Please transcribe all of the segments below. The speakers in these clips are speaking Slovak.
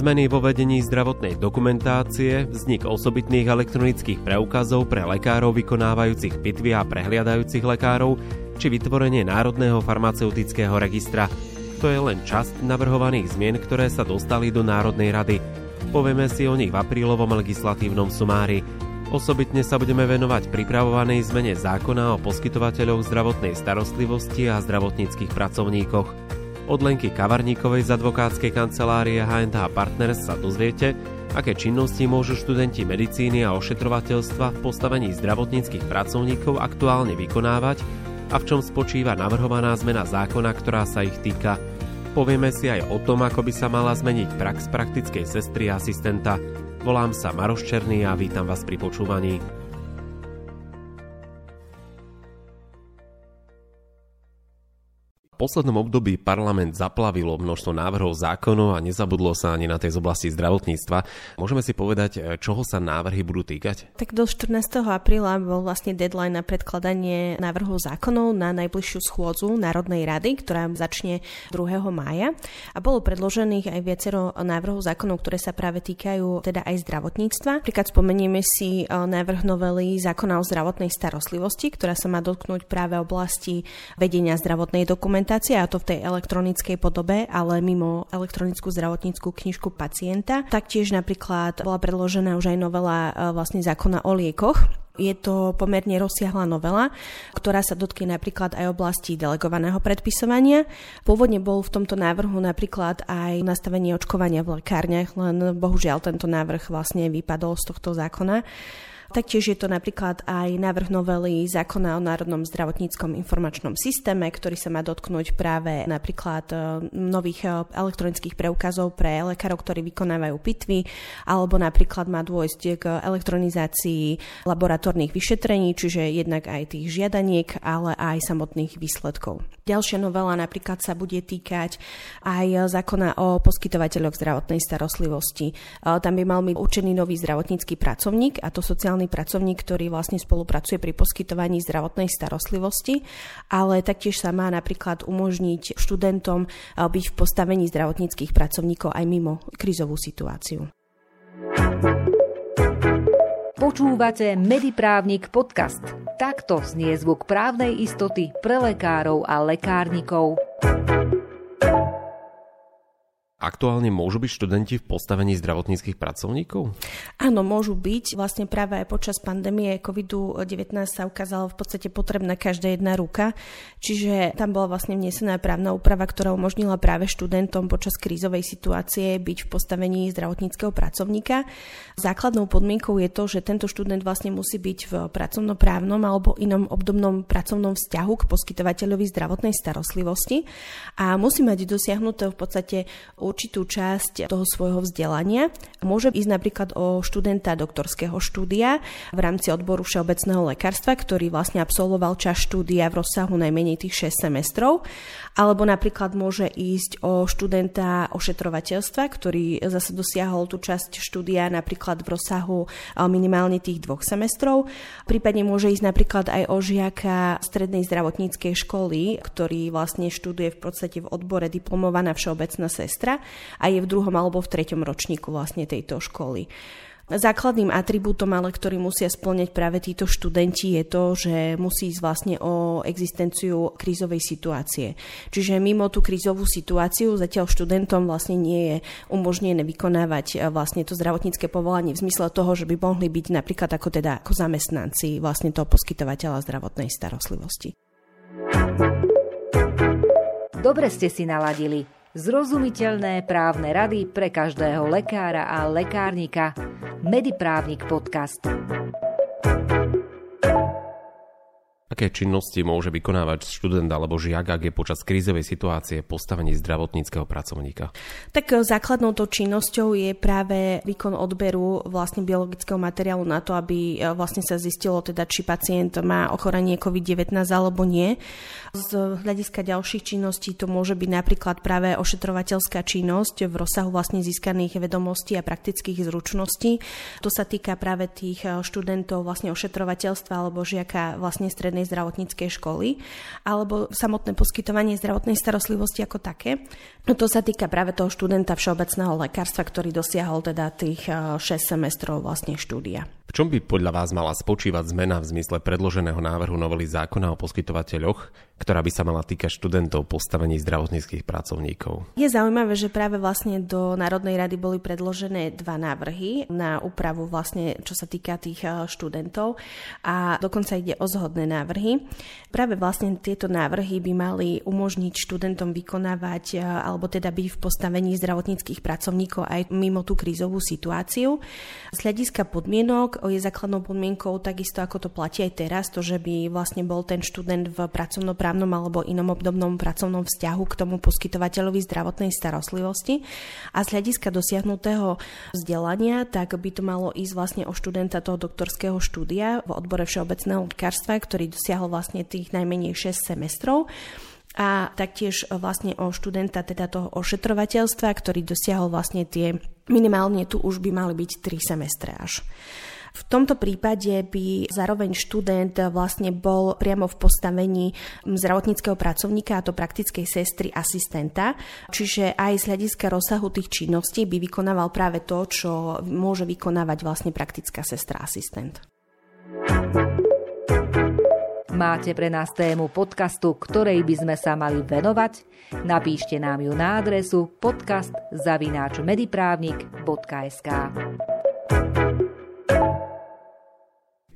Zmeny vo vedení zdravotnej dokumentácie, vznik osobitných elektronických preukazov pre lekárov vykonávajúcich pitvy a prehliadajúcich lekárov, či vytvorenie Národného farmaceutického registra. To je len časť navrhovaných zmien, ktoré sa dostali do Národnej rady. Povieme si o nich v aprílovom legislatívnom sumári. Osobitne sa budeme venovať pripravovanej zmene zákona o poskytovateľoch zdravotnej starostlivosti a zdravotníckých pracovníkoch. Od Lenky Kavarníkovej z advokátskej kancelárie H&H Partners sa dozviete, aké činnosti môžu študenti medicíny a ošetrovateľstva v postavení zdravotníckých pracovníkov aktuálne vykonávať a v čom spočíva navrhovaná zmena zákona, ktorá sa ich týka. Povieme si aj o tom, ako by sa mala zmeniť prax praktickej sestry asistenta. Volám sa Maroš Černý a vítam vás pri počúvaní. Poslednom období parlament zaplavilo množstvo návrhov zákonov a nezabudlo sa ani na tej z oblasti zdravotníctva. Môžeme si povedať, e, čoho sa návrhy budú týkať? Tak do 14. apríla bol vlastne deadline na predkladanie návrhov zákonov na najbližšiu schôdzu Národnej rady, ktorá začne 2. mája. A bolo predložených aj viacero návrhov zákonov, ktoré sa práve týkajú teda aj zdravotníctva. Príklad spomenieme si e, návrh novely zákona o zdravotnej starostlivosti, ktorá sa má dotknúť práve oblasti vedenia zdravotnej dokumentácie dokumentácia, a to v tej elektronickej podobe, ale mimo elektronickú zdravotníckú knižku pacienta. Taktiež napríklad bola predložená už aj novela e, vlastne zákona o liekoch, je to pomerne rozsiahla novela, ktorá sa dotkne napríklad aj oblasti delegovaného predpisovania. Pôvodne bol v tomto návrhu napríklad aj nastavenie očkovania v lekárniach, len bohužiaľ tento návrh vlastne vypadol z tohto zákona. Taktiež je to napríklad aj návrh novely zákona o Národnom zdravotníckom informačnom systéme, ktorý sa má dotknúť práve napríklad e, nových e, elektronických preukazov pre lekárov, ktorí vykonávajú pitvy, alebo napríklad má dôjsť k elektronizácii laboratórnych vyšetrení, čiže jednak aj tých žiadaniek, ale aj samotných výsledkov. Ďalšia novela napríklad sa bude týkať aj zákona o poskytovateľoch zdravotnej starostlivosti. E, tam by mal byť určený nový zdravotnícky pracovník, a to sociálny sociálny pracovník, ktorý vlastne spolupracuje pri poskytovaní zdravotnej starostlivosti, ale taktiež sa má napríklad umožniť študentom eh, byť v postavení zdravotníckých pracovníkov aj mimo krizovú situáciu. Počúvate Mediprávnik podcast. Takto znie zvuk právnej istoty pre lekárov a lekárnikov. Aktuálne môžu byť študenti v postavení zdravotníckých pracovníkov? Áno, môžu byť. Vlastne práve aj počas pandémie COVID-19 sa ukázala v podstate potrebná každá jedna ruka. Čiže tam bola vlastne vnesená právna úprava, ktorá umožnila práve študentom počas krízovej situácie byť v postavení zdravotníckého pracovníka. Základnou podmienkou je to, že tento študent vlastne musí byť v pracovnoprávnom alebo inom obdobnom pracovnom vzťahu k poskytovateľovi zdravotnej starostlivosti a musí mať dosiahnuté v podstate určitú časť toho svojho vzdelania. Môže ísť napríklad o študenta doktorského štúdia v rámci odboru všeobecného lekárstva, ktorý vlastne absolvoval čas štúdia v rozsahu najmenej tých 6 semestrov, alebo napríklad môže ísť o študenta ošetrovateľstva, ktorý zase dosiahol tú časť štúdia napríklad v rozsahu minimálne tých dvoch semestrov. Prípadne môže ísť napríklad aj o žiaka strednej zdravotníckej školy, ktorý vlastne študuje v podstate v odbore diplomovaná všeobecná sestra a je v druhom alebo v treťom ročníku vlastne tejto školy. Základným atribútom, ale ktorý musia splňať práve títo študenti, je to, že musí ísť vlastne o existenciu krízovej situácie. Čiže mimo tú krízovú situáciu zatiaľ študentom vlastne nie je umožnené vykonávať e, vlastne to zdravotnícke povolanie v zmysle toho, že by mohli byť napríklad ako teda ako zamestnanci vlastne toho poskytovateľa zdravotnej starostlivosti. Dobre ste si naladili. Zrozumiteľné právne rady pre každého lekára a lekárnika. Mediprávnik podcast. Aké činnosti môže vykonávať študent alebo žiak, ak je počas krízovej situácie postavení zdravotníckého pracovníka? Tak e, základnou to činnosťou je práve výkon odberu vlastne biologického materiálu na to, aby e, vlastne sa zistilo teda, či pacient má ochorenie COVID-19 alebo nie. Z hľadiska ďalších činností to môže byť napríklad práve ošetrovateľská činnosť v rozsahu vlastne získaných vedomostí a praktických zručností. To sa týka práve tých e, študentov vlastne ošetrovateľstva alebo žiaka vlastne strednej strednej zdravotníckej školy, alebo samotné poskytovanie zdravotnej starostlivosti ako také. No to sa týka práve toho študenta všeobecného lekárstva, ktorý dosiahol teda tých 6 eh, semestrov vlastne štúdia. V čom by podľa vás mala spočívať zmena v zmysle predloženého návrhu novely zákona o poskytovateľoch, ktorá by sa mala týkať študentov postavení zdravotníckých pracovníkov? Je zaujímavé, že práve vlastne do Národnej rady boli predložené dva návrhy na úpravu vlastne, čo sa týka tých eh, študentov a dokonca ide o zhodné návrhy. Práve vlastne tieto návrhy by mali umožniť študentom vykonávať eh, alebo teda byť v postavení zdravotníckých pracovníkov aj mimo tú krízovú situáciu. Z hľadiska podmienok je základnou podmienkou takisto ako to platí aj teraz, to, že by vlastne bol ten študent v pracovnoprávnom alebo inom obdobnom pracovnom vzťahu k tomu poskytovateľovi zdravotnej starostlivosti. A z hľadiska dosiahnutého vzdelania, tak by to malo ísť vlastne o študenta toho doktorského štúdia v odbore všeobecného lekárstva, ktorý dosiahol vlastne tých najmenej 6 semestrov a taktiež vlastne o študenta teda toho ošetrovateľstva, ktorý dosiahol vlastne tie, minimálne tu už by mali byť 3 semestre až. V tomto prípade by zároveň študent vlastne bol priamo v postavení zdravotníckého pracovníka, a to praktickej sestry asistenta, čiže aj z hľadiska rozsahu tých činností by vykonával práve to, čo môže vykonávať vlastne praktická sestra asistent. Máte pre nás tému podcastu, ktorej by sme sa mali venovať? Napíšte nám ju na adresu podcast.mediprávnik.sk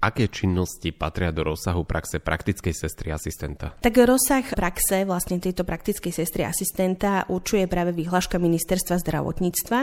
aké činnosti patria do rozsahu praxe praktickej sestry asistenta? Tak rozsah praxe vlastne tejto praktickej sestry asistenta určuje práve vyhláška ministerstva zdravotníctva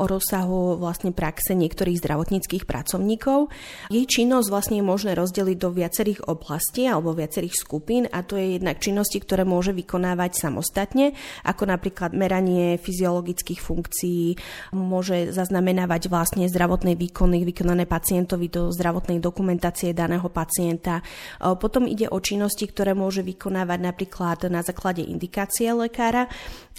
o rozsahu vlastne praxe niektorých zdravotníckých pracovníkov. Jej činnosť vlastne je možné rozdeliť do viacerých oblastí alebo viacerých skupín a to je jednak činnosti, ktoré môže vykonávať samostatne, ako napríklad meranie fyziologických funkcií, môže zaznamenávať vlastne zdravotné výkony vykonané pacientovi do zdravotnej dokumentácie dokumentácie daného pacienta. Potom ide o činnosti, ktoré môže vykonávať napríklad na základe indikácie lekára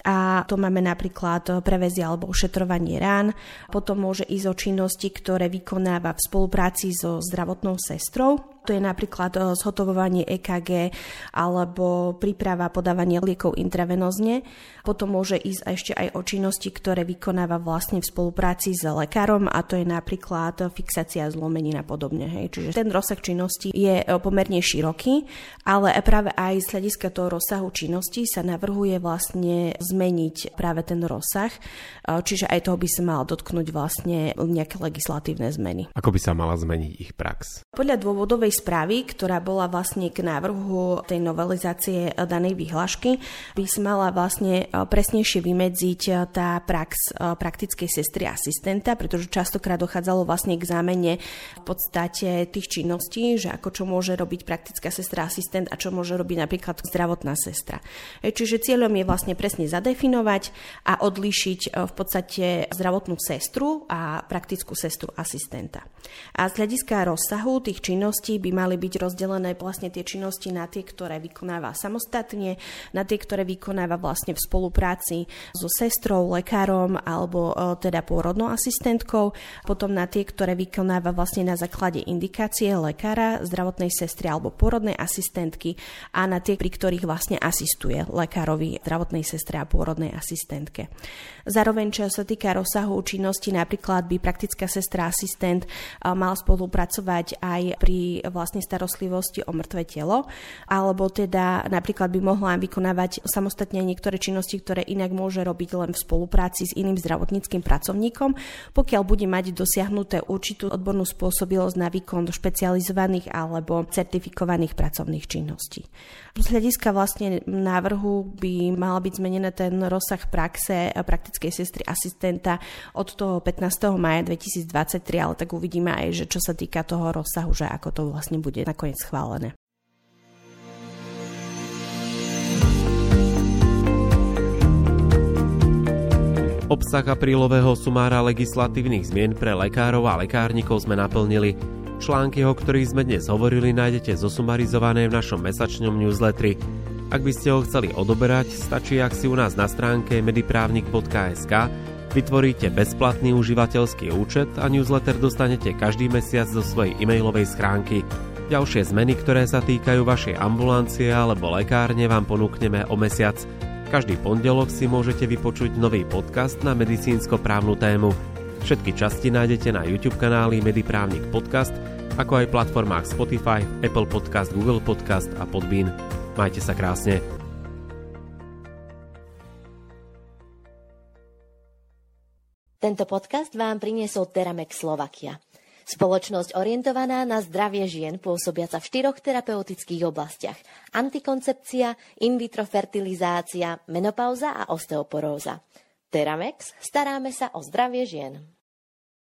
a to máme napríklad prevezie alebo ošetrovanie rán. Potom môže ísť o činnosti, ktoré vykonáva v spolupráci so zdravotnou sestrou to je napríklad eh, zhotovovanie EKG alebo príprava podávania liekov intravenozne. Potom môže ísť ešte aj o činnosti, ktoré vykonáva vlastne v spolupráci s lekárom a to je napríklad fixácia zlomenín a podobne. Hej. Čiže ten rozsah činnosti je eh, pomerne široký, ale práve aj z hľadiska toho rozsahu činnosti sa navrhuje vlastne zmeniť práve ten rozsah, eh, čiže aj toho by sa mal dotknúť vlastne nejaké legislatívne zmeny. Ako by sa mala zmeniť ich prax? Podľa dôvodovej správy, ktorá bola vlastne k návrhu tej novelizácie danej vyhlášky, by sa mala vlastne e, presnejšie vymedziť e, tá prax e, praktickej sestry asistenta, pretože častokrát dochádzalo vlastne k zámene v podstate tých činností, že ako čo môže robiť praktická sestra asistent a čo môže robiť napríklad zdravotná sestra. Čiže cieľom je vlastne presne zadefinovať a odlíšiť v podstate zdravotnú sestru a praktickú sestru asistenta. A z hľadiska rozsahu tých činností by mali byť rozdelené vlastne tie činnosti na tie, ktoré vykonáva samostatne, na tie, ktoré vykonáva vlastne v spolupráci so sestrou, lekárom alebo e, teda pôrodnou asistentkou, potom na tie, ktoré vykonáva vlastne na základe indikácie lekára, zdravotnej sestry alebo pôrodnej asistentky a na tie, pri ktorých vlastne asistuje lekárovi, zdravotnej sestre a pôrodnej asistentke. Zároveň, čo sa týka rozsahu činnosti, napríklad by praktická sestra asistent e, mal spolupracovať aj pri vlastne starostlivosti o mŕtve telo, alebo teda napríklad by mohla vykonávať samostatne niektoré činnosti, ktoré inak môže robiť len v spolupráci s iným zdravotníckým pracovníkom, pokiaľ bude mať dosiahnuté určitú odbornú spôsobilosť na výkon špecializovaných alebo certifikovaných pracovných činností. Z hľadiska vlastne návrhu by mal byť zmenené ten rozsah praxe praktickej sestry asistenta od toho 15. maja 2023, ale tak uvidíme aj, že čo sa týka toho rozsahu, že ako to vlastne bude nakoniec schválené. Obsah aprílového sumára legislatívnych zmien pre lekárov a lekárnikov sme naplnili. Články, o ktorých sme dnes hovorili, nájdete zosumarizované v našom mesačnom newsletteri. Ak by ste ho chceli odoberať, stačí, ak si u nás na stránke mediprávnik.sk vytvoríte bezplatný užívateľský účet a newsletter dostanete každý mesiac zo svojej e-mailovej schránky. Ďalšie zmeny, ktoré sa týkajú vašej ambulancie alebo lekárne, vám ponúkneme o mesiac. Každý pondelok si môžete vypočuť nový podcast na medicínsko-právnu tému. Všetky časti nájdete na YouTube kanáli Mediprávnik Podcast, ako aj platformách Spotify, Apple Podcast, Google Podcast a Podbean. Majte sa krásne. Tento podcast vám priniesol Teramex Slovakia. Spoločnosť orientovaná na zdravie žien pôsobiaca v štyroch terapeutických oblastiach. Antikoncepcia, in vitro fertilizácia, menopauza a osteoporóza. Teramex, staráme sa o zdravie žien.